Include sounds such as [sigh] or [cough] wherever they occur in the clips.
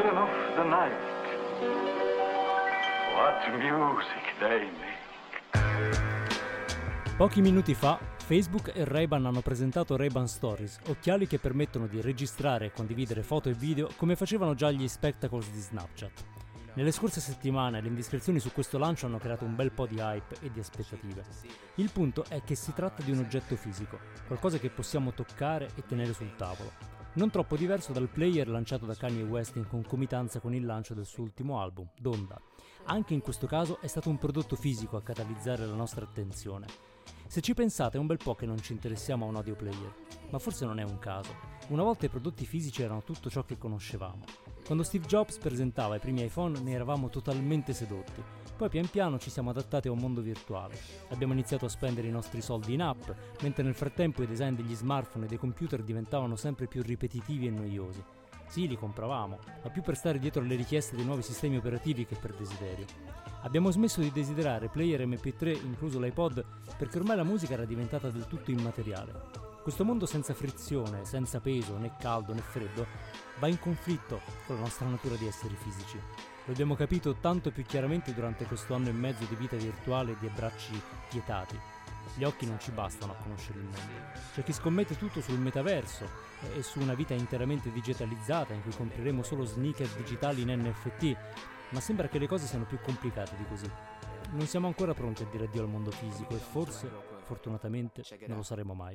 children of the night. What music they make. Pochi minuti fa Facebook e Ray-Ban hanno presentato Ray-Ban Stories, occhiali che permettono di registrare e condividere foto e video come facevano già gli Spectacles di Snapchat. Nelle scorse settimane le indiscrezioni su questo lancio hanno creato un bel po' di hype e di aspettative. Il punto è che si tratta di un oggetto fisico, qualcosa che possiamo toccare e tenere sul tavolo. Non troppo diverso dal player lanciato da Kanye West in concomitanza con il lancio del suo ultimo album, Donda. Anche in questo caso è stato un prodotto fisico a catalizzare la nostra attenzione. Se ci pensate è un bel po' che non ci interessiamo a un audio player, ma forse non è un caso. Una volta i prodotti fisici erano tutto ciò che conoscevamo. Quando Steve Jobs presentava i primi iPhone ne eravamo totalmente sedotti. Poi pian piano ci siamo adattati a un mondo virtuale. Abbiamo iniziato a spendere i nostri soldi in app, mentre nel frattempo i design degli smartphone e dei computer diventavano sempre più ripetitivi e noiosi. Sì, li compravamo, ma più per stare dietro alle richieste dei nuovi sistemi operativi che per desiderio. Abbiamo smesso di desiderare player MP3, incluso l'iPod, perché ormai la musica era diventata del tutto immateriale. Questo mondo senza frizione, senza peso, né caldo né freddo, va in conflitto con la nostra natura di esseri fisici. Lo abbiamo capito tanto più chiaramente durante questo anno e mezzo di vita virtuale e di abbracci vietati. Gli occhi non ci bastano a conoscere il mondo. C'è chi scommette tutto sul metaverso e su una vita interamente digitalizzata in cui compreremo solo sneaker digitali in NFT, ma sembra che le cose siano più complicate di così. Non siamo ancora pronti a dire addio al mondo fisico e forse, fortunatamente, non lo saremo mai.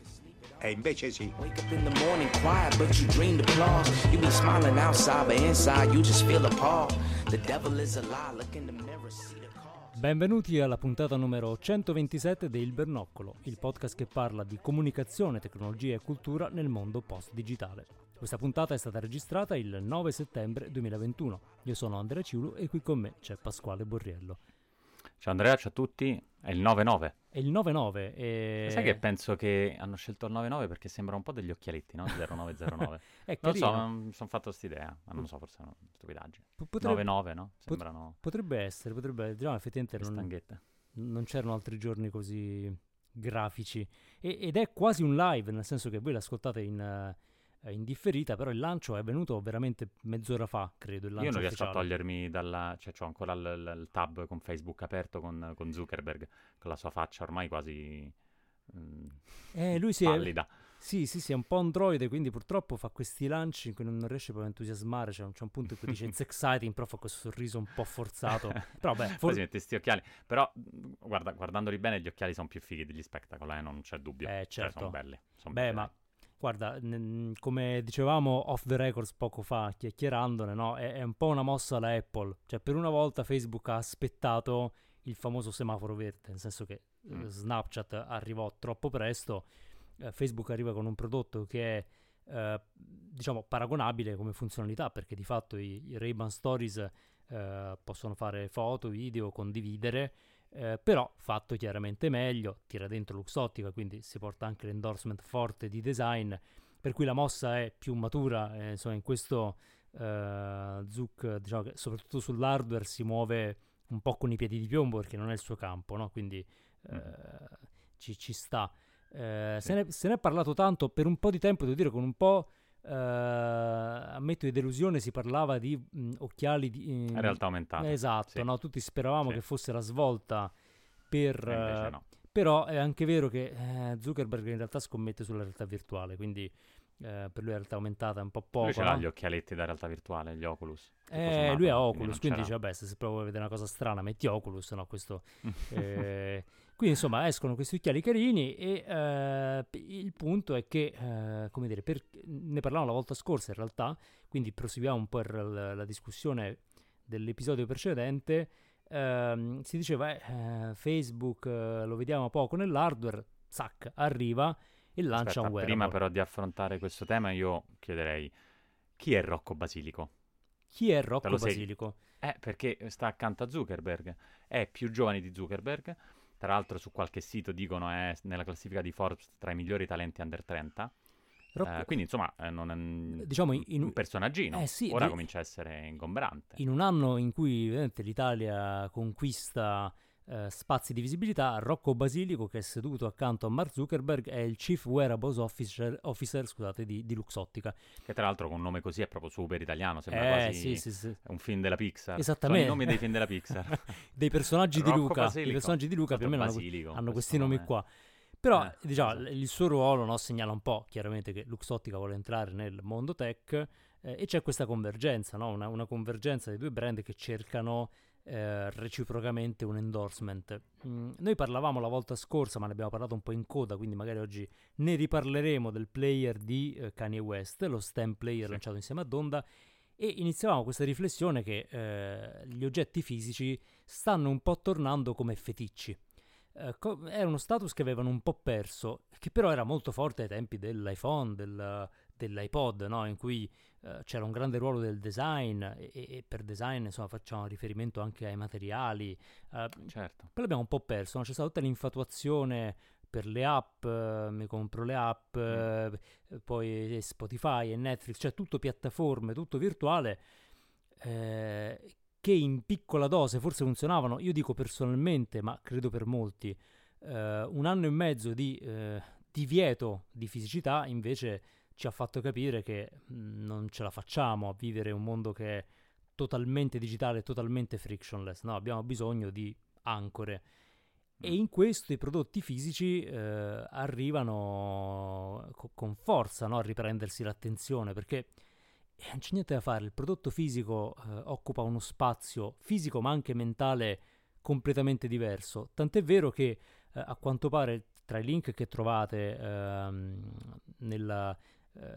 E invece sì. Benvenuti alla puntata numero 127 di Il Bernoccolo, il podcast che parla di comunicazione, tecnologia e cultura nel mondo post-digitale. Questa puntata è stata registrata il 9 settembre 2021. Io sono Andrea Ciulu e qui con me c'è Pasquale Borriello. Ciao Andrea, ciao a tutti. È il 9-9. È il 9-9 e... Sai che penso che hanno scelto il 9-9 perché sembra un po' degli occhialetti, no? 0909. [laughs] È non so, mi sono fatto quest'idea, ma non lo so, forse è una stupidaggine. P- potrebbe, 9-9, no? Sembrano potrebbe essere, potrebbe... Diciamo, effettivamente le non, non c'erano altri giorni così grafici E- ed è quasi un live nel senso che voi l'ascoltate in, eh, in differita però il lancio è avvenuto veramente mezz'ora fa credo Io non riesco a ufficiale. togliermi dalla... cioè ho ancora il, il- tab con Facebook aperto con, con Zuckerberg, con la sua faccia ormai quasi... mm, eh, lui si è, sì sì sì è un po' androide quindi purtroppo fa questi lanci in cui non non riesce proprio a entusiasmare c'è un, c'è un punto in cui dice it's [laughs] exciting però fa questo sorriso un po' forzato però beh for- si mette sti occhiali. Però, guarda, guardandoli bene, gli occhiali sono più fighi degli spectacle, eh, non c'è dubbio. Eh, Cioè, certo. sono belli. son Beh, belli, ma. Guarda, n- come dicevamo off the records poco fa, chiacchierandone, no? È, è un po' una mossa alla Apple. Cioè, per una volta Facebook ha aspettato il famoso semaforo verde, nel senso che eh, Mm. Snapchat arrivò troppo presto, eh, Facebook arriva con un prodotto che è, eh, diciamo, paragonabile come funzionalità, perché di fatto i, i Ray-Ban Stories eh, possono fare foto, video, condividere, eh, però fatto chiaramente meglio, tira dentro Luxottica, quindi si porta anche l'endorsement forte di design, per cui la mossa è più matura, eh, insomma in questo eh, Zuck, diciamo che soprattutto sull'hardware si muove un po' con i piedi di piombo perché non è il suo campo, no? quindi eh, ci, ci sta. Eh, se, ne, se ne è parlato tanto per un po' di tempo, devo dire con un po'... eh, ammetto di delusione si parlava di mh, occhiali di, In realtà aumentata. Esatto, sì. no? tutti speravamo Sì. che fosse la svolta per... E invece eh, no. Però è anche vero che eh, Zuckerberg in realtà scommette sulla realtà virtuale, quindi eh, per lui la realtà aumentata è un po' poco. Lui ce l'ha no? gli occhialetti da realtà virtuale, gli Oculus. Eh, lui ha quindi Oculus, quindi c'era- dice, vabbè, se proprio vuoi vedere una cosa strana, metti Oculus, no, questo... [laughs] eh, quindi, insomma, escono questi occhiali carini e eh, il punto è che, eh, come dire, per- ne parlavamo la volta scorsa in realtà, quindi proseguiamo un po' la, la discussione dell'episodio precedente, ehm, si diceva, eh, Facebook eh, lo vediamo poco nell'hardware, zac, arriva e lancia Aspetta, un wearable. prima però di affrontare questo tema io chiederei chi è Rocco Basilico? Chi è Rocco Basilico? Eh, perché sta accanto a Zuckerberg, è più giovane di Zuckerberg, Tra l'altro su qualche sito dicono è nella classifica di Forbes tra i migliori talenti under 30. Rocco- Eh, quindi insomma è non Diciamo in- in- un personaggino. Eh sì, Ora di- comincia a essere ingombrante. in un anno in cui l'Italia conquista eh, spazi di visibilità, Rocco Basilico, che è seduto accanto a Mark Zuckerberg, è il Chief Wearables Officer, officer, scusate, di, di Luxottica. Che tra l'altro con un nome così è proprio super italiano, sembra eh, quasi sì, sì, sì. un film della Pixar. Esattamente. Sono i nomi dei film della Pixar. [laughs] Dei personaggi di Rocco Luca, Basilico. i personaggi di Luca più o meno hanno, Basilico, hanno questi nomi nome. qua. Però, Eh, diciamo, esatto. il suo ruolo no, segnala un po' chiaramente che Luxottica vuole entrare nel mondo tech eh, e c'è questa convergenza, no? una, una convergenza dei due brand che cercano eh, reciprocamente un endorsement. Mm, noi parlavamo la volta scorsa, ma ne abbiamo parlato un po' in coda, quindi magari oggi ne riparleremo del player di eh, Kanye West, lo STEM player Sì. lanciato insieme a Donda. E iniziavamo questa riflessione che eh, gli oggetti fisici stanno un po' tornando come feticci. Eh, co- era uno status che avevano un po' perso, che però era molto forte ai tempi dell'iPhone, del- dell'iPod, no? in cui eh, c'era un grande ruolo del design e, e per design insomma, facciamo riferimento anche ai materiali. eh, certo. poi l'abbiamo un po' perso, no? c'è stata tutta l'infatuazione per le app, eh, mi compro le app, eh, poi Spotify e Netflix, cioè tutto piattaforme, tutto virtuale, eh, che in piccola dose forse funzionavano, io dico personalmente, ma credo per molti, eh, un anno e mezzo di eh, divieto di fisicità invece ci ha fatto capire che mh, non ce la facciamo a vivere un mondo che è totalmente digitale, totalmente frictionless, no? abbiamo bisogno di ancore. E in questo i prodotti fisici eh, arrivano co- con forza no, a riprendersi l'attenzione perché eh, non c'è niente da fare, il prodotto fisico eh, occupa uno spazio fisico ma anche mentale completamente diverso. Tant'è vero che eh, a quanto pare tra i link che trovate ehm, nella,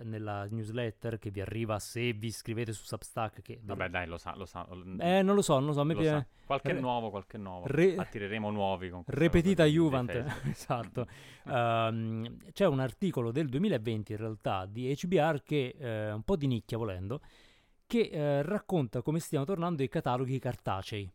nella newsletter che vi arriva se vi iscrivete su Substack, che Vabbè, dai, lo sa, lo sa. eh, non lo so, non lo so, a me piace. Qualche re- nuovo, qualche nuovo. re- Attireremo nuovi con questa Repetita Juvent, [laughs] esatto. Ehm, c'è un articolo del 2020 in realtà di HBR che eh, un po' di nicchia volendo, che eh, racconta come stiano tornando i cataloghi cartacei.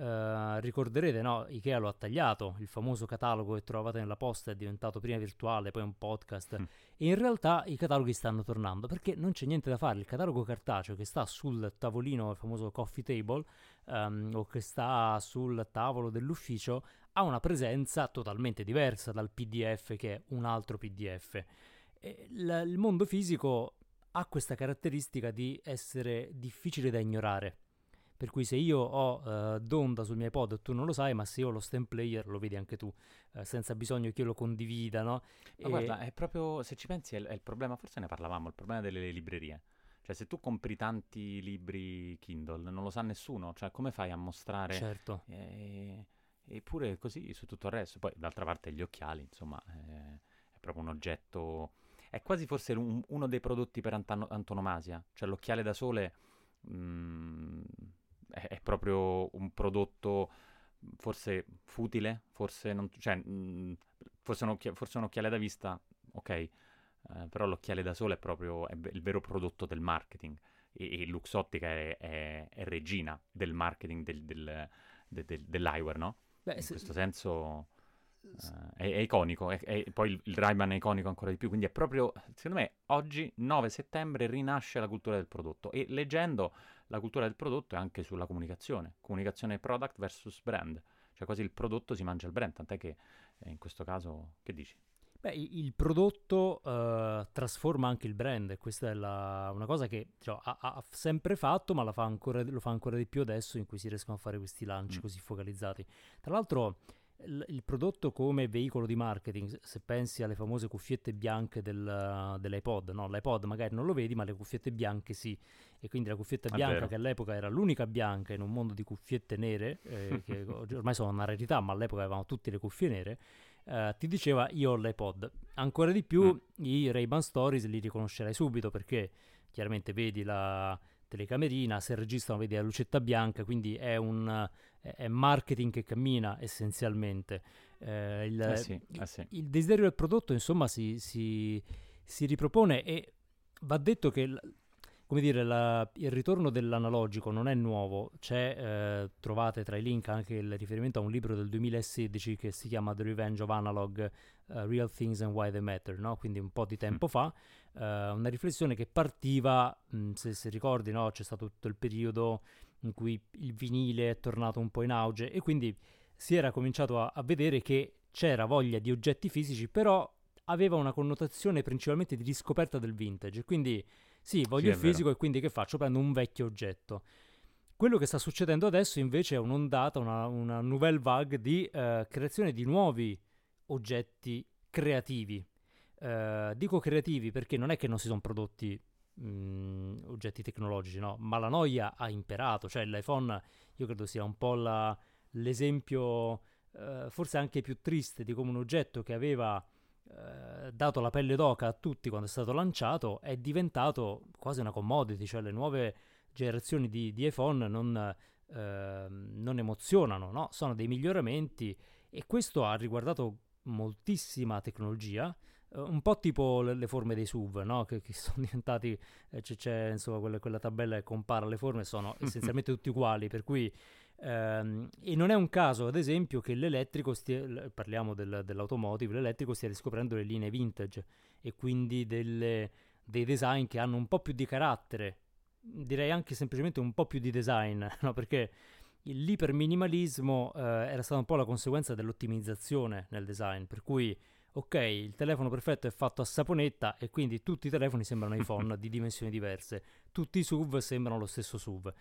Eh, ricorderete, no? Ikea lo ha tagliato, il famoso catalogo che trovate nella posta è diventato prima virtuale, poi un podcast. Mm. E in realtà i cataloghi stanno tornando perché non c'è niente da fare. Il catalogo cartaceo che sta sul tavolino, il famoso coffee table, ehm, o che sta sul tavolo dell'ufficio, ha una presenza totalmente diversa dal PDF che è un altro PDF. Il, il mondo fisico ha questa caratteristica di essere difficile da ignorare. Per cui se io ho eh, Donda sul mio iPod tu non lo sai, ma se io ho lo stem player lo vedi anche tu, eh, senza bisogno che io lo condivida, no? Ma E- guarda, è proprio, se ci pensi, è, il- è il problema, forse ne parlavamo, il problema delle librerie. Cioè, se tu compri tanti libri Kindle, non lo sa nessuno, cioè, come fai a mostrare... certo. E- Eppure così su tutto il resto. Poi, d'altra parte, gli occhiali, insomma, è, è proprio un oggetto... È quasi forse un- uno dei prodotti per antano- antonomasia. Cioè, l'occhiale da sole mm, è, è proprio un prodotto forse futile, forse, non, cioè, mm, forse, un occhia- forse un occhiale da vista, ok, eh, però l'occhiale da sole è proprio è il vero prodotto del marketing. E, e Luxottica è, è- è regina del marketing del, del, de- del- dell'eyewear, no? Beh, In se- questo senso eh, è, è iconico, è- è- poi il, il Ray-Ban è iconico ancora di più, quindi è proprio, secondo me, oggi, 9 settembre, rinasce la cultura del prodotto e leggendo la cultura del prodotto è anche sulla comunicazione, comunicazione product versus brand, cioè quasi il prodotto si mangia il brand, tant'è che eh, in questo caso, che dici? Beh, il prodotto eh, trasforma anche il brand, questa è la- una cosa che diciamo, ha, ha sempre fatto, ma la fa ancora- lo fa ancora di più adesso in cui si riescono a fare questi lanci Mm. così focalizzati. Tra l'altro, il, prodotto come veicolo di marketing, se- pensi alle famose cuffiette bianche del, dell'iPod, no? L'iPod magari non lo vedi, ma le cuffiette bianche sì. E quindi la cuffietta È bianca, vero. che all'epoca era l'unica bianca in un mondo di cuffiette nere, eh, [laughs] che ormai sono una rarità, ma all'epoca avevamo tutte le cuffie nere eh, ti diceva io ho l'iPod. Ancora di più Mm. i Ray-Ban Stories li riconoscerai subito perché chiaramente vedi la telecamerina, se registrano vedi la lucetta bianca, quindi è un è- marketing che cammina essenzialmente. Eh, il, Eh sì, eh sì. il desiderio del prodotto insomma si, si- si ripropone e va detto che come dire, la, il ritorno dell'analogico non è nuovo, c'è, eh, trovate tra i link anche il riferimento a un libro del 2016 che si chiama The Revenge of Analog, uh, Real Things and Why They Matter, no? quindi un po' di tempo mm. fa, uh, una riflessione che partiva, mh, se, se, ricordi, no? c'è stato tutto il periodo in cui il vinile è tornato un po' in auge e quindi si era cominciato a, a vedere che c'era voglia di oggetti fisici, però aveva una connotazione principalmente di riscoperta del vintage, quindi sì, voglio sì, il fisico vero. e quindi che faccio? Prendo un vecchio oggetto. Quello che sta succedendo adesso invece è un'ondata, una, una nouvelle vague di uh, creazione di nuovi oggetti creativi. Uh, dico creativi perché non è che non si sono prodotti mh, oggetti tecnologici, no? Ma la noia ha imperato, cioè l'iPhone io credo sia un po' la, l'esempio uh, forse anche più triste di come un oggetto che aveva eh, dato la pelle d'oca a tutti quando è stato lanciato, è diventato quasi una commodity, cioè le nuove generazioni di, di iPhone non, eh, non emozionano, no? sono dei miglioramenti e questo ha riguardato moltissima tecnologia, un po' tipo le, le, forme dei SUV, no? che, che, [laughs] sono diventati, eh, c'è, c'è insomma quella, quella, tabella che compara le forme, sono [laughs] essenzialmente tutti uguali, per cui Ehm, e non è un caso, ad esempio, che l'elettrico stia, parliamo del, dell'automotive, l'elettrico stia riscoprendo le linee vintage e quindi delle, dei design che hanno un po' più di carattere, direi anche semplicemente un po' più di design, [laughs] no? perché l'iperminimalismo eh, era stata un po' la conseguenza dell'ottimizzazione nel design, per cui ok, il telefono perfetto è fatto a saponetta e quindi tutti i telefoni sembrano [laughs] iPhone di dimensioni diverse, tutti i SUV sembrano lo stesso SUV.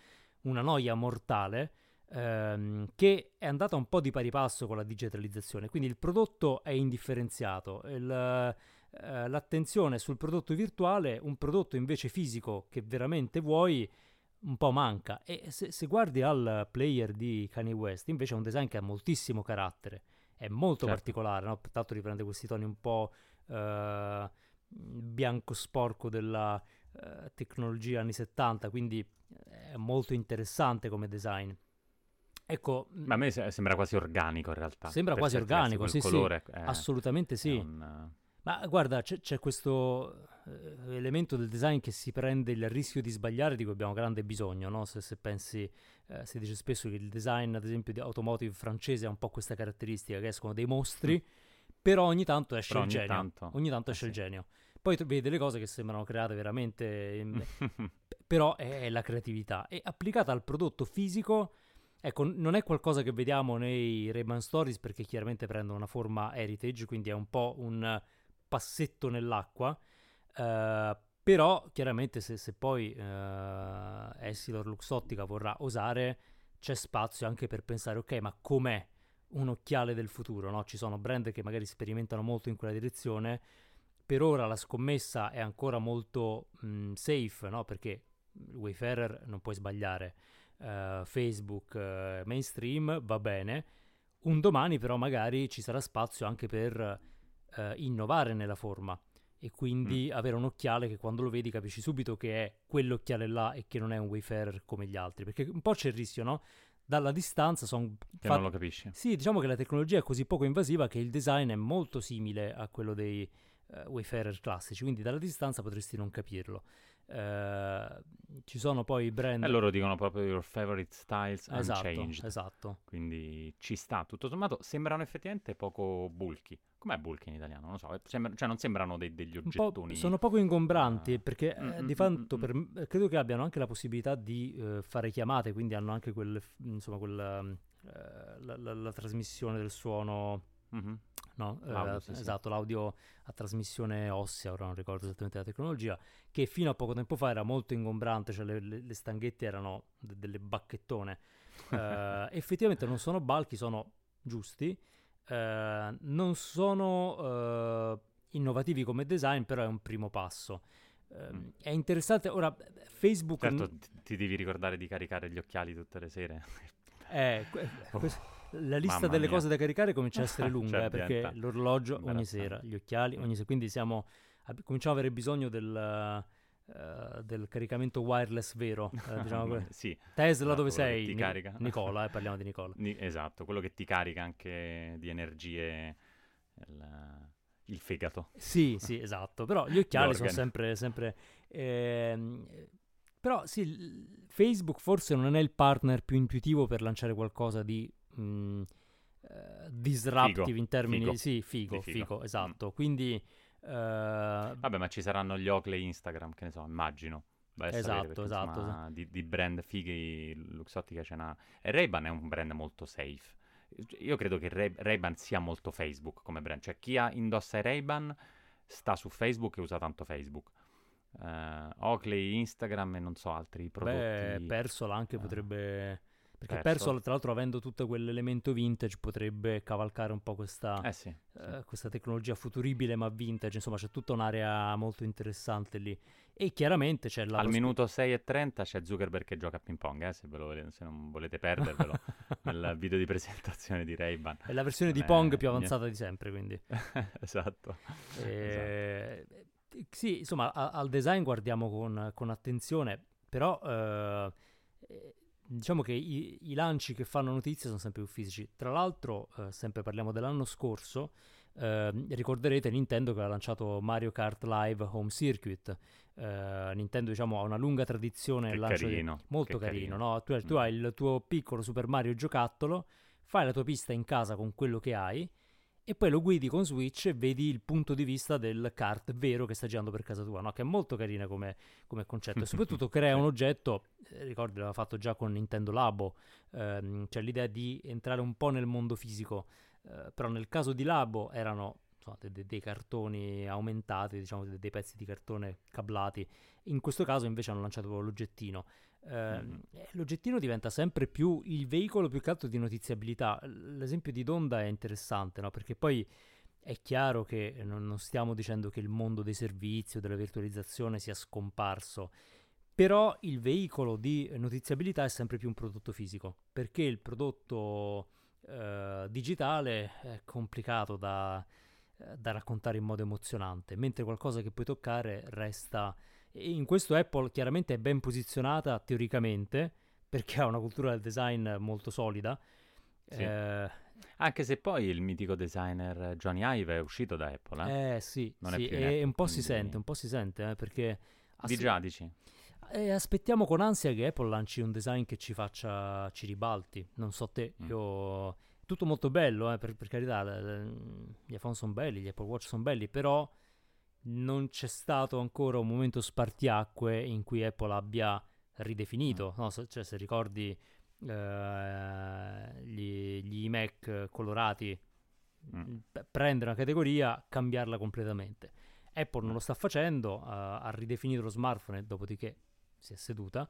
Una noia mortale ehm, che è andata un po' di pari passo con la digitalizzazione, quindi il prodotto è indifferenziato, il, eh, l'attenzione sul prodotto virtuale, un prodotto invece fisico che veramente vuoi, un po' manca. E se, se guardi al player di Kanye West, invece è un design che ha moltissimo carattere, è molto certo. particolare, no? tanto riprende questi toni un po' eh, bianco sporco della eh, tecnologia anni 70, quindi è molto interessante come design. Ecco, Ma a me sembra quasi organico in realtà. Sembra quasi organico, sì, sì, è, assolutamente sì. Un... Ma guarda, c'è, c'è questo uh, elemento del design che si prende il rischio di sbagliare di cui abbiamo grande bisogno, no? Se, se pensi, uh, si dice spesso che il design, ad esempio, di automotive francese ha un po' questa caratteristica, che escono dei mostri, mm. però ogni tanto esce però il ogni genio. Tanto. Ogni tanto eh, esce sì. il genio. Poi vedi delle cose che sembrano create veramente... [laughs] però è, è la creatività. E applicata al prodotto fisico Ecco, non è qualcosa che vediamo nei Rayman Stories perché chiaramente prendono una forma heritage, quindi è un po' un passetto nell'acqua. Uh, però chiaramente se, se poi uh, Essilor Luxottica vorrà osare, c'è spazio anche per pensare, ok, ma com'è un occhiale del futuro? No? Ci sono brand che magari sperimentano molto in quella direzione. Per ora la scommessa è ancora molto mh, safe, no? perché Wayfarer non puoi sbagliare uh, Facebook uh, mainstream, va bene. Un domani però magari ci sarà spazio anche per uh, innovare nella forma e quindi mm. avere un occhiale che quando lo vedi capisci subito che è quell'occhiale là e che non è un Wayfarer come gli altri, perché un po' c'è il rischio, no? Dalla distanza sono... Che fat... non lo capisci. Sì, diciamo che la tecnologia è così poco invasiva che il design è molto simile a quello dei uh, Wayfarer classici, quindi dalla distanza potresti non capirlo. Uh, ci sono poi i brand. E loro dicono proprio your favorite styles esatto, unchanged. Esatto. Quindi ci sta. Tutto sommato sembrano effettivamente poco bulky. Com'è bulky in italiano? Non lo so. Sembra, cioè, non sembrano dei, degli oggettoni. Po', sono poco ingombranti uh, perché eh, mm, di fatto mm, mm, per, credo che abbiano anche la possibilità di uh, fare chiamate. Quindi hanno anche quel, insomma, quella, uh, la, la, la, trasmissione del suono. Mm-hmm no? L'audio, eh, sì, esatto, sì. l'audio a trasmissione ossea, ora non ricordo esattamente la tecnologia, che fino a poco tempo fa era molto ingombrante, cioè le, le, le stanghette erano de- delle bacchettone. [laughs] eh, effettivamente non sono balchi, sono giusti, eh, non sono eh, innovativi come design, però è un primo passo. Uh, mm. È interessante. Ora, Facebook. Certo, n- ti devi ricordare di caricare gli occhiali tutte le sere. [laughs] Eh, que- oh. questo, la lista Mamma delle mia. cose da caricare comincia a essere [laughs] lunga, eh, perché l'orologio ogni sera, gli occhiali ogni sera, quindi siamo, ab- cominciamo ad avere bisogno del, uh, del caricamento wireless vero. Uh, [laughs] diciamo sì, Tesla esatto, dove sei? Ni- carica. [laughs] Nicola, eh, parliamo di Nicola. Ni- esatto, quello che ti carica anche di energie il, il fegato. Sì, sì, esatto, però gli occhiali sono sempre... sempre ehm, Però sì, Facebook forse non è il partner più intuitivo per lanciare qualcosa di mh, eh, disruptive Figo, in termini figo, sì, figo, di figo. figo, esatto. Quindi eh, Vabbè, ma ci saranno gli Oakley Instagram, che ne so, immagino. Vai Esatto, perché, esatto, insomma, Di, di brand fighi, Luxottica ce n'ha. E Ray-Ban è un brand molto safe. Io credo che Ray- Ray-Ban sia molto Facebook come brand. Cioè, chi ha, indossa Ray-Ban sta su Facebook e usa tanto Facebook. Eh, Oakley, Instagram e non so, altri prodotti. beh, Persol anche eh, potrebbe perché Persol. Persol, tra l'altro, avendo tutto quell'elemento vintage, potrebbe cavalcare un po' questa, Eh sì, sì. eh, questa tecnologia futuribile ma vintage. Insomma, c'è tutta un'area molto interessante lì. E chiaramente c'è la Al minuto 6 e 30 c'è Zuckerberg che gioca a ping pong, eh, se, volete- se non volete perdervelo, [laughs] nel video di presentazione di Ray-Ban. È la versione di Eh, Pong più niente. avanzata di sempre, quindi. [laughs] esatto. Eh, Sì, insomma, a- al design guardiamo con, con attenzione, però eh, eh, diciamo che i, i lanci che fanno notizia sono sempre più fisici. Tra l'altro, eh, sempre parliamo dell'anno scorso, eh, ricorderete Nintendo che ha lanciato Mario Kart Live Home Circuit. Eh, Nintendo, diciamo, ha una lunga tradizione Che nel lancio di- carino, molto che carino, carino. no? Tu, tu Mm. hai il tuo piccolo Super Mario giocattolo, fai la tua pista in casa con quello che hai e poi lo guidi con Switch e vedi il punto di vista del kart vero che sta girando per casa tua, no? Che è molto carina come, come concetto e [laughs] soprattutto crea un oggetto, eh, ricordi l'aveva fatto già con Nintendo Labo, ehm, cioè l'idea di entrare un po' nel mondo fisico, eh, però nel caso di Labo erano insomma, de- de- dei cartoni aumentati, diciamo de- dei pezzi di cartone cablati, in questo caso invece hanno lanciato proprio l'oggettino. Eh, L'oggettino diventa sempre più il veicolo più che altro di notiziabilità. L'esempio di Donda è interessante, no? Perché poi è chiaro che non, non stiamo dicendo che il mondo dei servizi o della virtualizzazione sia scomparso, però il veicolo di notiziabilità è sempre più un prodotto fisico, perché il prodotto eh, digitale è complicato da, eh, da raccontare in modo emozionante, mentre qualcosa che puoi toccare resta... E in questo Apple chiaramente è ben posizionata teoricamente, [laughs] perché ha una cultura del design molto solida. Sì. Eh, Anche se poi il mitico designer Johnny Ive è uscito da Apple, eh? eh, sì, sì, e Apple, un po' si sente, un po' si sente, eh, perché... Di ass- già, dici? eh, aspettiamo con ansia che Apple lanci un design che ci faccia, ci ribalti. Non so te, Mm. io... Tutto molto bello, eh, per, per carità, gli iPhone sono belli, gli Apple Watch sono belli, però non c'è stato ancora un momento spartiacque in cui Apple abbia ridefinito, Mm. no? Cioè se ricordi eh, gli, gli iMac colorati, Mm. prendere una categoria, cambiarla completamente. Apple non Mm. lo sta facendo, ha- ha ridefinito lo smartphone dopodiché si è seduta.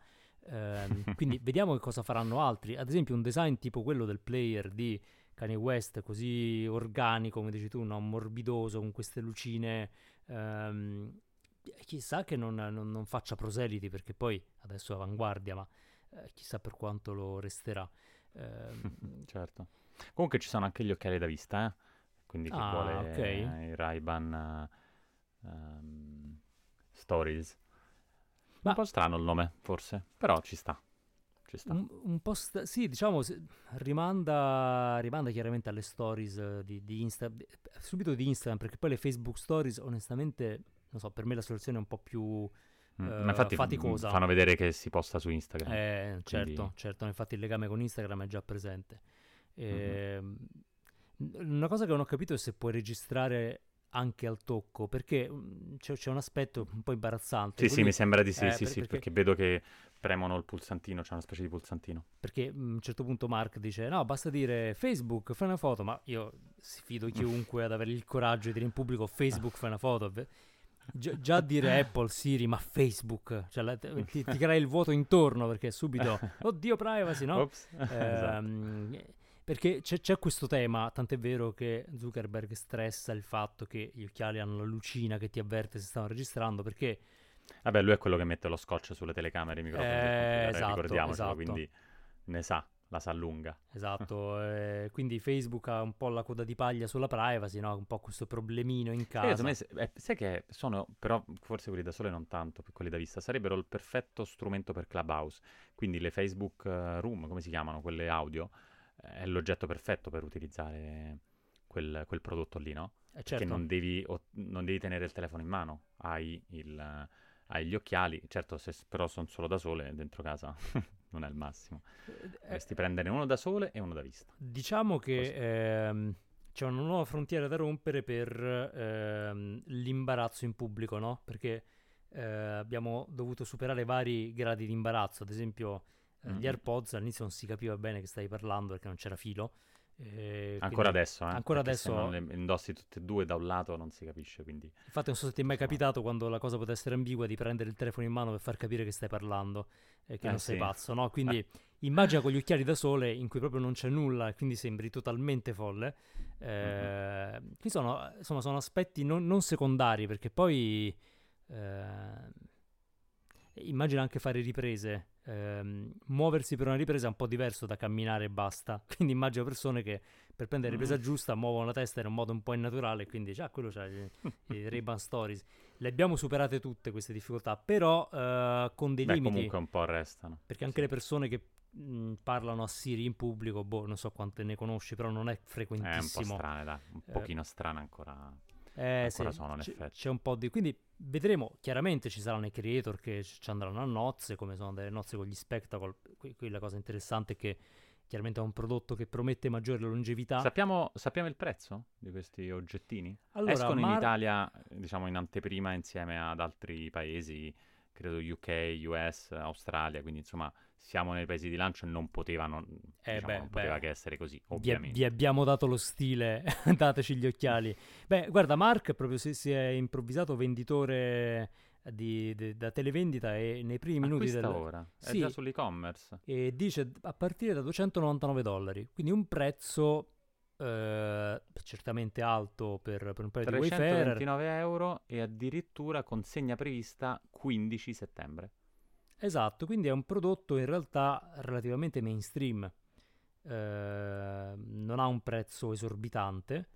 Ehm, [laughs] quindi vediamo che cosa faranno altri. Ad esempio, un design tipo quello del player di Kanye West, così organico, come dici tu, no? morbidoso, con queste lucine. Ehm, chissà che non, non- non faccia proseliti, perché poi adesso è avanguardia, ma eh, chissà per quanto lo resterà. Ehm, [laughs] certo. Comunque ci sono anche gli occhiali da vista, eh? Quindi chi Ah, vuole ok. eh, i Ray-Ban eh, ehm, Stories. Ma- Un po' strano il nome, forse, però ci sta. Ci sta. Un, un po' sta- sì, diciamo, rimanda, rimanda chiaramente alle stories di, di Insta, subito di Instagram, perché poi le Facebook stories, onestamente, non so, per me la soluzione è un po' più Mm, eh, ma infatti f- faticosa. fanno vedere che si posta su Instagram. Eh, certo, Quindi- certo, infatti il legame con Instagram è già presente. Mhm. Ehm, n- Una cosa che non ho capito è se puoi registrare anche al tocco, perché mm, c'è, c'è un aspetto un po' imbarazzante. Sì, sì, Quindi- mi sembra di sì, eh, sì, per- sì, perché- perché vedo che premono il pulsantino, c'è una specie di pulsantino. Perché mm, a un certo punto Mark dice: No, basta dire Facebook, fai una foto. Ma io sfido [laughs] chiunque ad avere il coraggio di dire in pubblico Facebook, fai una foto. Gi- già [laughs] dire Apple, Siri, ma Facebook, cioè la- ti, ti crei il vuoto intorno perché subito, [laughs] oddio, privacy, no? Ops. Esatto. Perché c'è, c'è questo tema, tant'è vero che Zuckerberg stressa il fatto che gli occhiali hanno la lucina che ti avverte se stanno registrando, perché Vabbè, lui è quello che mette lo scotch sulle telecamere e i microfoni Eh, eh, esatto, ricordiamocelo, esatto. quindi ne sa, la sa lunga. Esatto, [laughs] eh, quindi Facebook ha un po' la coda di paglia sulla privacy, no? Un po' questo problemino in Eh, casa. me eh, sai che sono, però forse quelli da sole non tanto, quelli da vista, sarebbero il perfetto strumento per Clubhouse. Quindi le Facebook eh, Room, come si chiamano, quelle audio, è l'oggetto perfetto per utilizzare quel, quel prodotto lì, no? Eh, Che certo. non devi, o- non devi tenere il telefono in mano, hai il, hai gli occhiali, certo se però sono solo da sole dentro casa [laughs] non è il massimo. Eh, Dovresti prendere uno da sole e uno da vista. Diciamo che ehm, c'è una nuova frontiera da rompere per ehm, l'imbarazzo in pubblico, no? Perché eh, abbiamo dovuto superare vari gradi di imbarazzo. Ad esempio, eh, Mhm. gli AirPods all'inizio non si capiva bene che stavi parlando perché non c'era filo. eh, Ancora adesso, eh? ancora perché se adesso- non le indossi tutte e due da un lato non si capisce, quindi... Infatti, non so se ti è mai capitato quando la cosa potesse essere ambigua di prendere il telefono in mano per far capire che stai parlando e che Eh, non sei sì. pazzo, no? Quindi immagina con gli occhiali da sole in cui proprio non c'è nulla e quindi sembri totalmente folle. Eh, Qui sono, insomma, sono aspetti non, non secondari perché poi eh, immagina anche fare riprese. Ehm, muoversi per una ripresa è un po' diverso da camminare e basta. [laughs] Quindi immagino persone che per prendere la ripresa Mm. giusta muovono la testa in un modo un po' innaturale. Quindi già quello c'ha i, i [laughs] Ray-Ban Stories. Le abbiamo superate tutte queste difficoltà, però eh, con dei Beh, limiti. comunque un po' restano. Perché anche Sì. le persone che mh, parlano a Siri in pubblico, boh, non so quante ne conosci, però non è È un po' frequentissimo. strane, dai. Un Eh, pochino strane ancora. Eh, ancora sì, sono, in c- effetti. c'è un po' di... Quindi vedremo, chiaramente ci saranno i creator che ci andranno a nozze, come sono delle nozze con gli spectacle. Qui, qui la cosa interessante è che chiaramente è un prodotto che promette maggiore longevità. Sappiamo, sappiamo il prezzo di questi oggettini? Allora, Escono in Mar- Italia, eh, diciamo, in anteprima insieme ad altri paesi, credo UK, US, Australia, quindi insomma siamo nei paesi di lancio e non potevano, Eh, diciamo, beh, non poteva beh. che essere così, Vi, ovviamente. vi abbiamo dato lo stile, [laughs] dateci gli occhiali. Beh, guarda, Mark proprio si, si è improvvisato venditore di, di- da televendita e nei primi minuti del... ora, è Sì. già sull'e-commerce. e dice a partire da 299 dollari, quindi un prezzo eh, certamente alto per, per un paio di Wayfarer. 329 euro e addirittura consegna prevista 15 settembre. Esatto, quindi è un prodotto in realtà relativamente mainstream, Eh, non ha un prezzo esorbitante,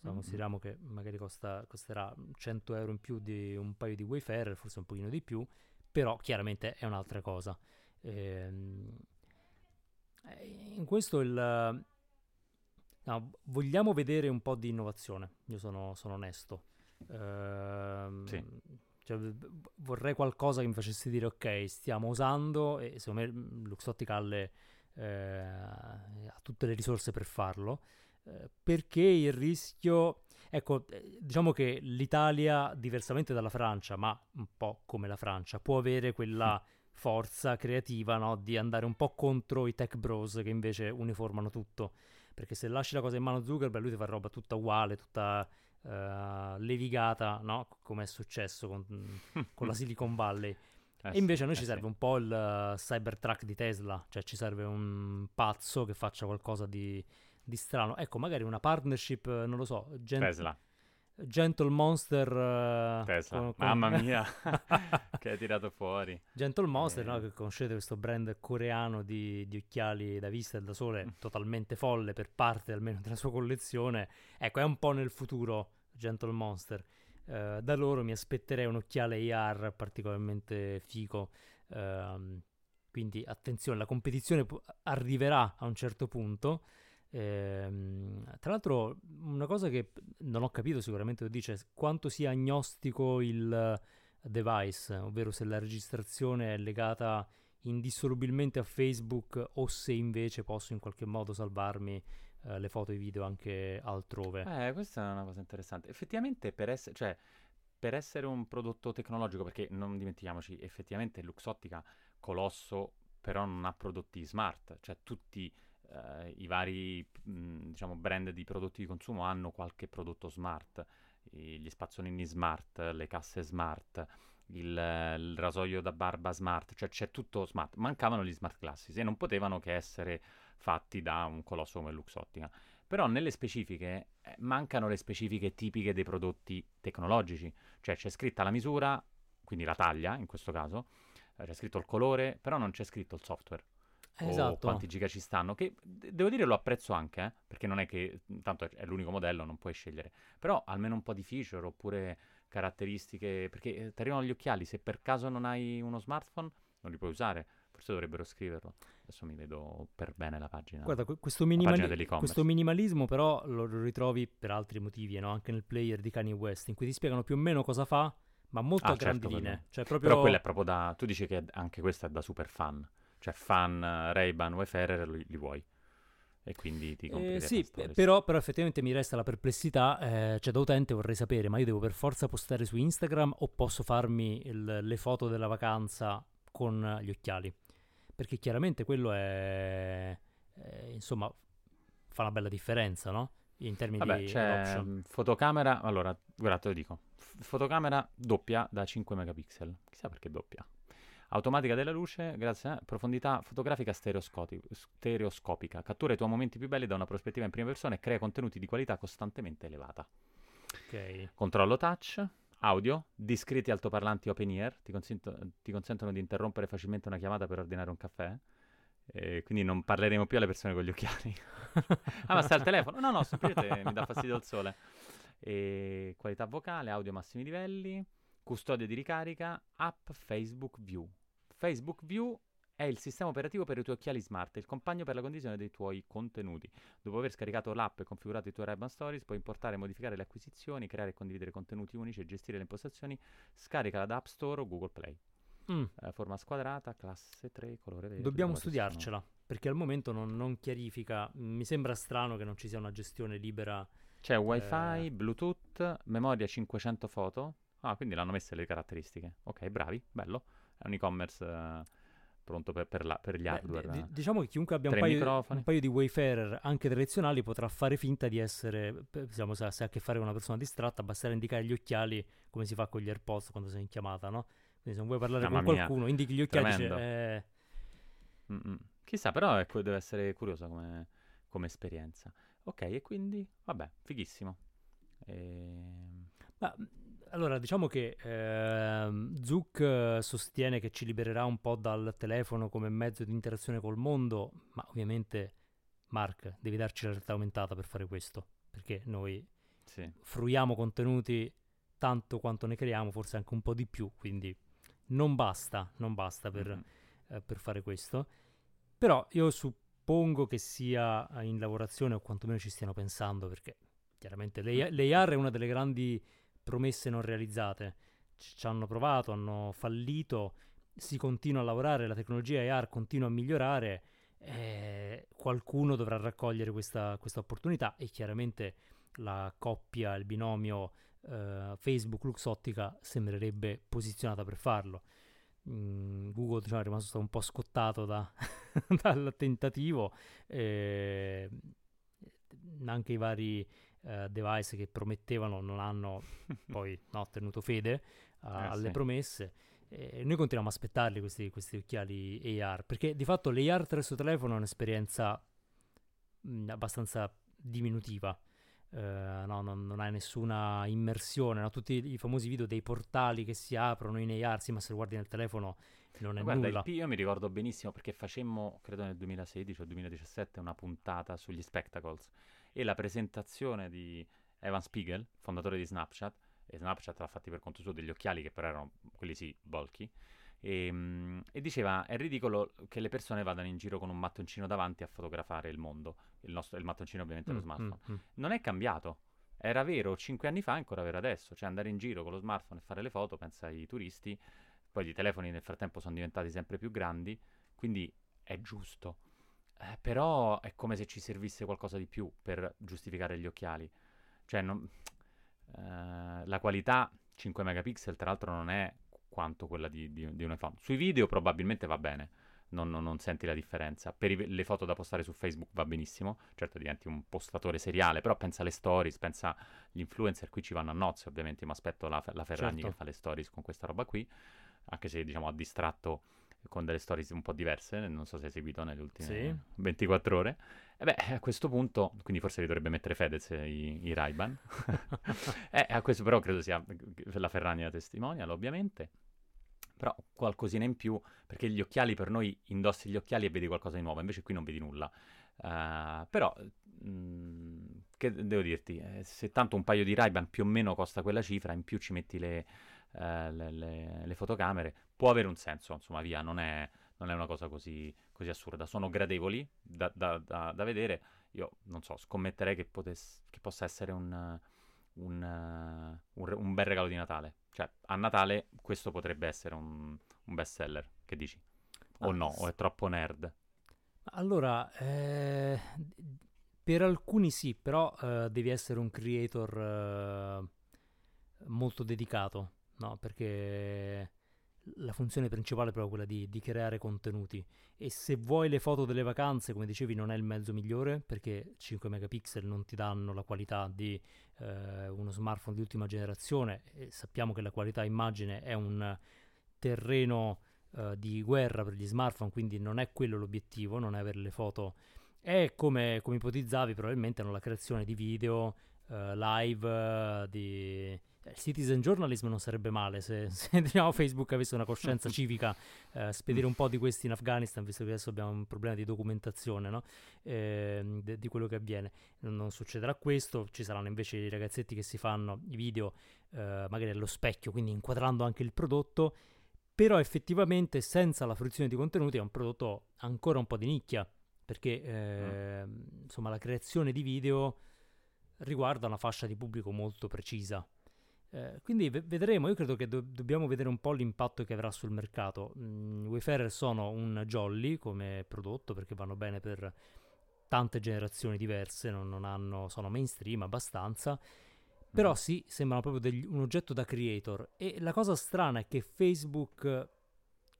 Se Mhm. consideriamo che magari costa- costerà 100 euro in più di un paio di Wayfarer, forse un pochino di più, però chiaramente è un'altra cosa. Ehm, eh, in questo il... no, vogliamo vedere un po' di innovazione, io sono, sono onesto. Ehm, Sì. Cioè, vorrei qualcosa che mi facesse dire ok, stiamo usando e secondo me mm, Luxottica ha, le, eh, ha tutte le risorse per farlo. Eh, perché il rischio ecco eh, diciamo che l'Italia diversamente dalla Francia ma un po' come la Francia può avere quella forza creativa no, di andare un po' contro i tech bros che invece uniformano tutto. Perché se lasci la cosa in mano a Zuckerberg lui ti fa roba tutta uguale tutta eh, levigata no? come è successo con, [laughs] con la Silicon Valley Eh e invece a noi sì, ci eh serve sì. un po' il uh, Cybertruck di Tesla, cioè ci serve un pazzo che faccia qualcosa di, di strano. Ecco, magari una partnership, eh, non lo so, Gen- Tesla, Gentle Monster... eh, Tesla. con- con- Mamma mia, [laughs] che hai tirato fuori. Gentle Monster, no? Eh. Che conoscete questo brand coreano di, di occhiali da vista e da sole, Mm. totalmente folle per parte almeno della sua collezione. Ecco, è un po' nel futuro Gentle Monster. Eh, da loro mi aspetterei un occhiale AR particolarmente figo. ehm, quindi attenzione, la competizione pu- arriverà a un certo punto. Ehm, tra l'altro, una cosa che non ho capito, sicuramente lo dice, quanto sia agnostico il device, ovvero se la registrazione è legata indissolubilmente a Facebook o se invece posso in qualche modo salvarmi eh, le foto e i video anche altrove. Eh, questa è una cosa interessante. Effettivamente per essere, cioè, per essere un prodotto tecnologico, perché non dimentichiamoci, effettivamente Luxottica, colosso, però non ha prodotti smart, cioè tutti eh, i vari mh, diciamo, brand di prodotti di consumo hanno qualche prodotto smart, i- gli spazzolini smart, le casse smart, il, il rasoio da barba smart, cioè c'è tutto smart. Mancavano gli smart glasses e non potevano che essere fatti da un colosso come Luxottica. Però nelle specifiche eh, mancano le specifiche tipiche dei prodotti tecnologici, cioè c'è scritta la misura, quindi la taglia in questo caso, eh, c'è scritto il colore, però non c'è scritto il software o esatto. quanti giga ci stanno, che de- devo dire lo apprezzo anche, eh, perché non è che tanto è, l'unico modello, non puoi scegliere, però almeno un po' di feature oppure caratteristiche, perché eh, ti arrivano gli occhiali, se per caso non hai uno smartphone non li puoi usare, forse dovrebbero scriverlo. Adesso mi vedo per bene la pagina. Guarda, que- questo, pagina minimali- dell'e-commerce. questo minimalismo però lo, ritrovi per altri motivi, no? anche nel player di Kanye West, in cui ti spiegano più o meno cosa fa, ma molto Ah, a certo, grandi linee. Cioè proprio... Però quella è proprio da... Tu dici che anche questa è da super fan. Cioè fan eh, Ray-Ban, Wayfarer, li, li vuoi. E quindi ti compri Eh, sì, però, però effettivamente mi resta la perplessità, eh, cioè da utente vorrei sapere, ma io devo per forza postare su Instagram o posso farmi il- le foto della vacanza con gli occhiali? Perché chiaramente quello è, eh, insomma, fa una bella differenza, no? In termini Vabbè, di c'è adoption. fotocamera... Allora, guarda, te lo dico. F- fotocamera doppia da 5 megapixel. Chissà perché doppia. Automatica della luce, grazie a profondità fotografica stereoscopica. Cattura i tuoi momenti più belli da una prospettiva in prima persona e crea contenuti di qualità costantemente elevata. Ok. Controllo touch, audio, discreti altoparlanti open ear, ti, consento- ti consentono di interrompere facilmente una chiamata per ordinare un caffè. E quindi non parleremo più alle persone con gli occhiali. [laughs] ah, ma sta al telefono? No, no, semplicemente mi dà fastidio il sole. E qualità vocale, audio massimi livelli, custodia di ricarica, app Facebook View. Facebook View è il sistema operativo per i tuoi occhiali smart, il compagno per la condivisione dei tuoi contenuti. Dopo aver scaricato l'app e configurato i tuoi Ray-Ban Stories, puoi importare e modificare le acquisizioni, creare e condividere contenuti unici e gestire le impostazioni. Scaricala da App Store o Google Play. Mm, Eh, forma squadrata, classe 3, colore verde. Dobbiamo ci sono- studiarcela, perché al momento non, non chiarifica. Mi sembra strano che non ci sia una gestione libera. C'è Wi-Fi, Eh. Bluetooth, memoria 500 foto. Ah, quindi l'hanno messe le caratteristiche. Ok, bravi, bello. È un e-commerce eh, pronto per, per la- per gli Beh, hardware. di- diciamo che chiunque abbia un paio, un paio di Wayfarer anche tradizionali potrà fare finta di essere, diciamo, se, se ha a che fare con una persona distratta, basterà indicare gli occhiali come si fa con gli AirPods quando sei in chiamata, no? Quindi se non vuoi parlare Mamma con mia, qualcuno, indichi gli occhiali e dici, tremendo. eh, Mm-mm. Chissà, però ecco, deve essere curiosa come, come esperienza. Ok, e quindi, vabbè, fighissimo. Ehm, Ma allora diciamo che ehm, Zuck eh, sostiene che ci libererà un po' dal telefono come mezzo di interazione col mondo, ma ovviamente Mark devi darci la realtà aumentata per fare questo, perché noi sì. fruiamo contenuti tanto quanto ne creiamo, forse anche un po' di più, quindi non basta, non basta per, Mm-mm. eh, per fare questo. Però io suppongo che sia in lavorazione o quantomeno ci stiano pensando, perché chiaramente l'A- l'AR è una delle grandi promesse non realizzate. Ci hanno provato, hanno fallito, si continua a lavorare, la tecnologia AR continua a migliorare, eh, qualcuno dovrà raccogliere questa, questa opportunità e chiaramente la coppia, il binomio eh, Facebook Luxottica sembrerebbe posizionata per farlo. Mm, Google diciamo, è rimasto un po' scottato da- [laughs] dal tentativo, eh, anche i vari eh, device che promettevano non hanno [laughs] poi no, tenuto fede a- Eh, alle sì. promesse. E noi continuiamo a aspettarli questi, questi occhiali AR perché di fatto l'AR attraverso telefono è un'esperienza mh, abbastanza diminutiva. Eh, no, non, non hai nessuna immersione. no? Tutti i famosi video dei portali che si aprono in AR, sì, ma se lo guardi nel telefono non è Guarda, nulla. P io mi ricordo benissimo perché facemmo, credo nel 2016 o 2017, una puntata sugli spectacles e la presentazione di Evan Spiegel, fondatore di Snapchat, e Snapchat l'ha fatti per conto suo degli occhiali che però erano quelli sì, bulky, e, mm, e diceva è ridicolo che le persone vadano in giro con un mattoncino davanti a fotografare il mondo, il, nostro, il mattoncino ovviamente è lo Mm, smartphone. mm, mm. Non è cambiato. Era vero cinque anni fa, è ancora vero adesso. Cioè andare in giro con lo smartphone e fare le foto, pensa ai turisti. Poi i telefoni nel frattempo sono diventati sempre più grandi, quindi è giusto. Eh, però è come se ci servisse qualcosa di più per giustificare gli occhiali. Cioè, non- eh, la qualità 5 megapixel, tra l'altro, non è quanto quella di, di- di un iPhone. Sui video probabilmente va bene, non, non- non senti la differenza. Per i- le foto da postare su Facebook va benissimo, certo diventi un postatore seriale, però pensa alle stories, pensa agli influencer, qui ci vanno a nozze ovviamente, mi aspetto la, la Ferragni Certo. che fa le stories con questa roba qui, anche se diciamo ha distratto con delle stories un po' diverse, non so se hai seguito nelle ultime Sì. 24 ore. E beh, a questo punto, quindi forse li dovrebbe mettere Fedez i, i Ray-Ban. [laughs] [laughs] eh, a questo però credo sia la Ferragni la testimonial, ovviamente. Però qualcosina in più, perché gli occhiali per noi indossi gli occhiali e vedi qualcosa di nuovo, invece qui non vedi nulla. Eh, però, mh, che devo dirti, eh, se tanto un paio di Ray-Ban più o meno costa quella cifra, in più ci metti le, eh, le- le- le fotocamere, può avere un senso, insomma, via, non è, non è una cosa così, così assurda. Sono gradevoli da, da- da- da vedere. Io non so, scommetterei che, potess- che possa essere un, un, un, un, bel regalo di Natale. Cioè, a Natale questo potrebbe essere un, un best seller, che dici? O ah, no, o è troppo nerd? Allora, eh, per alcuni sì, però eh, devi essere un creator eh, molto dedicato, no? Perché la funzione principale è proprio quella di, di, creare contenuti e se vuoi le foto delle vacanze, come dicevi, non è il mezzo migliore perché 5 megapixel non ti danno la qualità di eh, uno smartphone di ultima generazione e sappiamo che la qualità immagine è un terreno eh, di guerra per gli smartphone, quindi non è quello l'obiettivo, non è avere le foto. È come, come ipotizzavi probabilmente la creazione di video eh, live, di eh, citizen journalism non sarebbe male se, [laughs] se diciamo, Facebook avesse una coscienza [laughs] civica, eh, spedire un po' di questi in Afghanistan, visto che adesso abbiamo un problema di documentazione no? eh, de- di quello che avviene. Non, non, succederà questo, ci saranno invece i ragazzetti che si fanno i video eh, magari allo specchio, quindi inquadrando anche il prodotto, però effettivamente senza la fruizione di contenuti è un prodotto ancora un po' di nicchia, perché mm. insomma la creazione di video riguarda una fascia di pubblico molto precisa. Eh, quindi v- vedremo, io credo che do- dobbiamo vedere un po' l'impatto che avrà sul mercato. Mm, Wayfarer sono un jolly come prodotto perché vanno bene per tante generazioni diverse, non, non hanno, sono mainstream abbastanza, però mm. sì, sembrano proprio degli, un oggetto da creator. E la cosa strana è che Facebook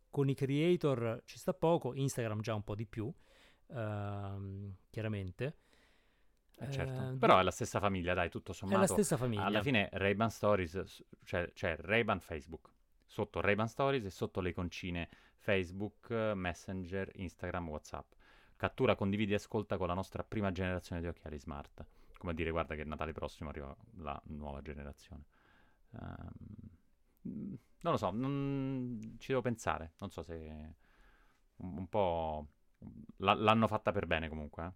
con i creator ci sta poco, Instagram già un po' di più, uh, chiaramente. Eh, certo. Eh, Però è la stessa famiglia, dai, tutto sommato. È la stessa famiglia. Alla fine Ray-Ban Stories, cioè, cioè Ray-Ban Facebook, sotto Ray-Ban Stories e sotto le iconcine Facebook, Messenger, Instagram, Whatsapp. Cattura, condividi e ascolta con la nostra prima generazione di occhiali smart. Come dire, guarda che Natale prossimo arriva la nuova generazione. Um, non lo so, non... ci devo pensare. Non so se un, un po'... L- l'hanno fatta per bene comunque, eh.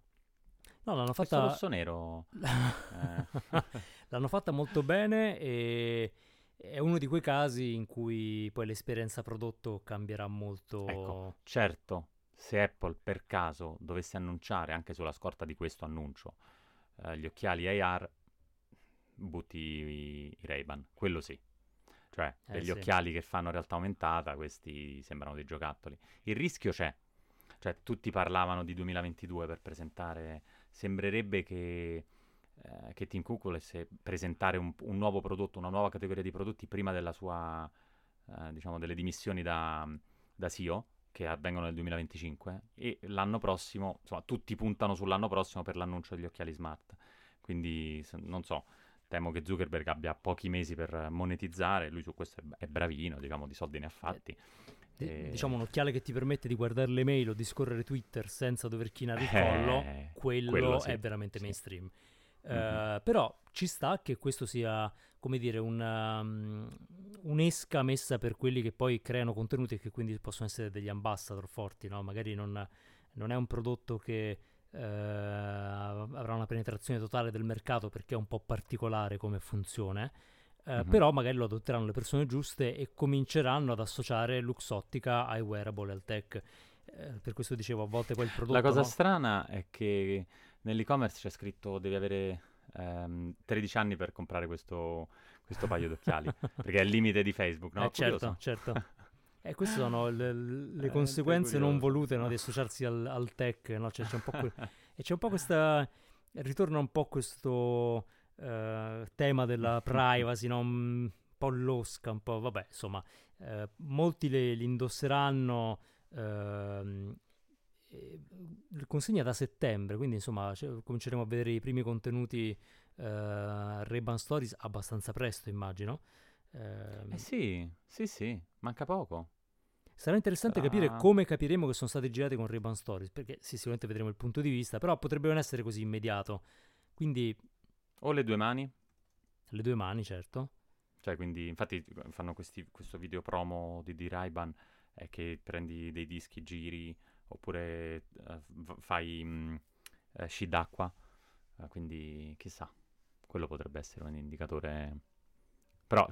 No, l'hanno fatta... rosso nero. eh. [laughs] l'hanno fatta molto bene e è uno di quei casi in cui poi l'esperienza prodotto cambierà molto. Ecco, certo, se Apple per caso dovesse annunciare anche sulla scorta di questo annuncio eh, gli occhiali AR, butti i, i Ray-Ban, quello sì. Cioè, eh, degli sì. occhiali che fanno realtà aumentata, questi sembrano dei giocattoli. Il rischio c'è. Cioè, tutti parlavano di 2022 per presentare sembrerebbe che, eh, che Tim Cook volesse presentare un, un, nuovo prodotto, una nuova categoria di prodotti prima sua, eh, diciamo, delle dimissioni da, da CEO che avvengono nel 2025 e l'anno prossimo, insomma, tutti puntano sull'anno prossimo per l'annuncio degli occhiali smart. Quindi, non so, temo che Zuckerberg abbia pochi mesi per monetizzare, lui su questo è bravino, diciamo, di soldi ne ha fatti. E... Diciamo un occhiale che ti permette di guardare le mail o di scorrere Twitter senza dover chinare il collo, eh, quello, quello sì, è veramente sì. mainstream. Mm-hmm. Uh, però ci sta che questo sia, come dire, una, um, un'esca messa per quelli che poi creano contenuti e che quindi possono essere degli ambassador forti, no? Magari non, non, è un prodotto che uh, avrà una penetrazione totale del mercato perché è un po' particolare come funzione, Mm-hmm. Però magari lo adotteranno le persone giuste e cominceranno ad associare Luxottica ai wearable, al tech. Uh, per questo dicevo, a volte quel prodotto... La cosa no? strana è che nell'e-commerce c'è scritto devi avere um, 13 anni per comprare questo, questo paio d'occhiali, [laughs] perché è il limite di Facebook, no? Eh, certo, certo. E queste sono le, le [laughs] eh, conseguenze non volute no, di associarsi al, al tech, no? Cioè, c'è un po' que- [laughs] e c'è un po' questa... ritorna un po' questo uh, tema della [laughs] privacy, no? un po' losca, un po', vabbè, insomma, uh, molti le, li indosseranno. Uh, consegna da settembre, quindi insomma cioè, cominceremo a vedere i primi contenuti uh, Ray-Ban Stories abbastanza presto, immagino. Uh, eh sì, sì, sì, manca poco. Sarà interessante Sarà... capire come capiremo che sono stati girati con Ray-Ban Stories, perché sì, sicuramente vedremo il punto di vista, però potrebbe non essere così immediato. Quindi o le due mani? Le due mani, certo. Cioè, quindi, infatti, fanno questi, questo video promo di, di Ray-Ban è che prendi dei dischi, giri, oppure uh, fai um, uh, sci d'acqua. Uh, quindi, chissà, quello potrebbe essere un indicatore. Però,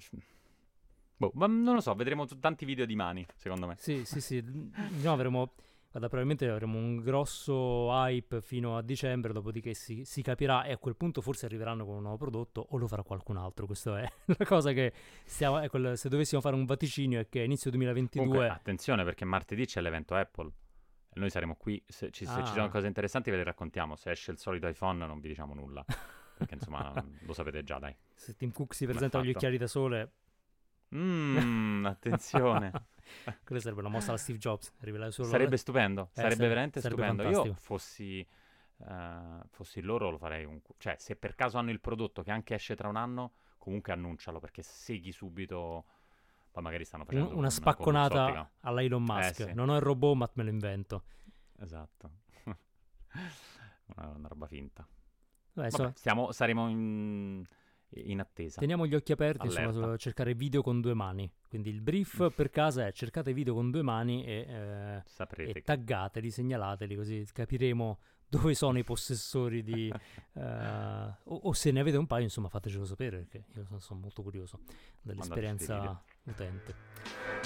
boh, non lo so, vedremo t- tanti video di mani, secondo me. Sì, sì, sì. no, avremo Guarda, probabilmente avremo un grosso hype fino a dicembre, dopodiché si, si, capirà e a quel punto forse arriveranno con un nuovo prodotto o lo farà qualcun altro. Questa è [laughs] la cosa che stiamo, ecco, se dovessimo fare un vaticinio è che inizio 2022... Comunque, attenzione perché martedì c'è l'evento Apple. Noi saremo qui, se ci, se ci sono Ah. cose interessanti ve le raccontiamo, se esce il solito iPhone non vi diciamo nulla, perché insomma [laughs] lo sapete già dai. Se Tim Cook si presenta con gli occhiali da sole, Mmm, attenzione. [laughs] quella sarebbe una mossa alla Steve Jobs. rivelare solo Sarebbe stupendo, Eh, sarebbe sarebbe- veramente sarebbe stupendo. Io fantastico. fossi, eh, fossi loro lo farei un... Cioè, se per caso hanno il prodotto che anche esce tra un anno, comunque annuncialo, perché seghi subito... Poi magari stanno facendo una una spacconata alla Elon Musk. Eh, sì. Non ho il robot, ma me lo invento. Esatto. [laughs] una, una roba finta. Vabbè, Vabbè, insomma, stiamo, saremo in, in attesa. Teniamo gli occhi aperti insomma, Allerta. su cercare video con due mani. Quindi il brief [laughs] per casa è cercate video con due mani e, eh, e taggateli, segnalateli, così capiremo dove sono i possessori di... [laughs] eh, o, o se ne avete un paio, insomma, fatecelo sapere perché io sono, sono molto curioso dell'esperienza utente.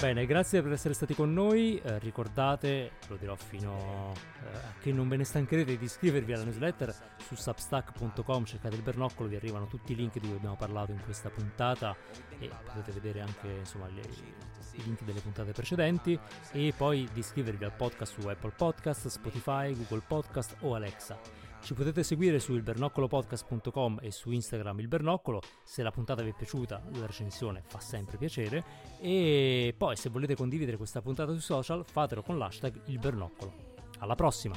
Bene, grazie per essere stati con noi. eh, ricordate, lo dirò fino eh, a che non ve ne stancherete di iscrivervi alla newsletter su substack.com, cercate il bernoccolo, vi arrivano tutti i link di cui abbiamo parlato in questa puntata e potete vedere anche insomma, le- i link delle puntate precedenti e poi di iscrivervi al podcast su Apple Podcast, Spotify, Google Podcast o o Alexa. Ci potete seguire su ilbernoccolopodcast.com e su Instagram il Bernoccolo. se la puntata vi è piaciuta la recensione fa sempre piacere e poi se volete condividere questa puntata sui social fatelo con l'hashtag ilbernoccolo. Alla prossima!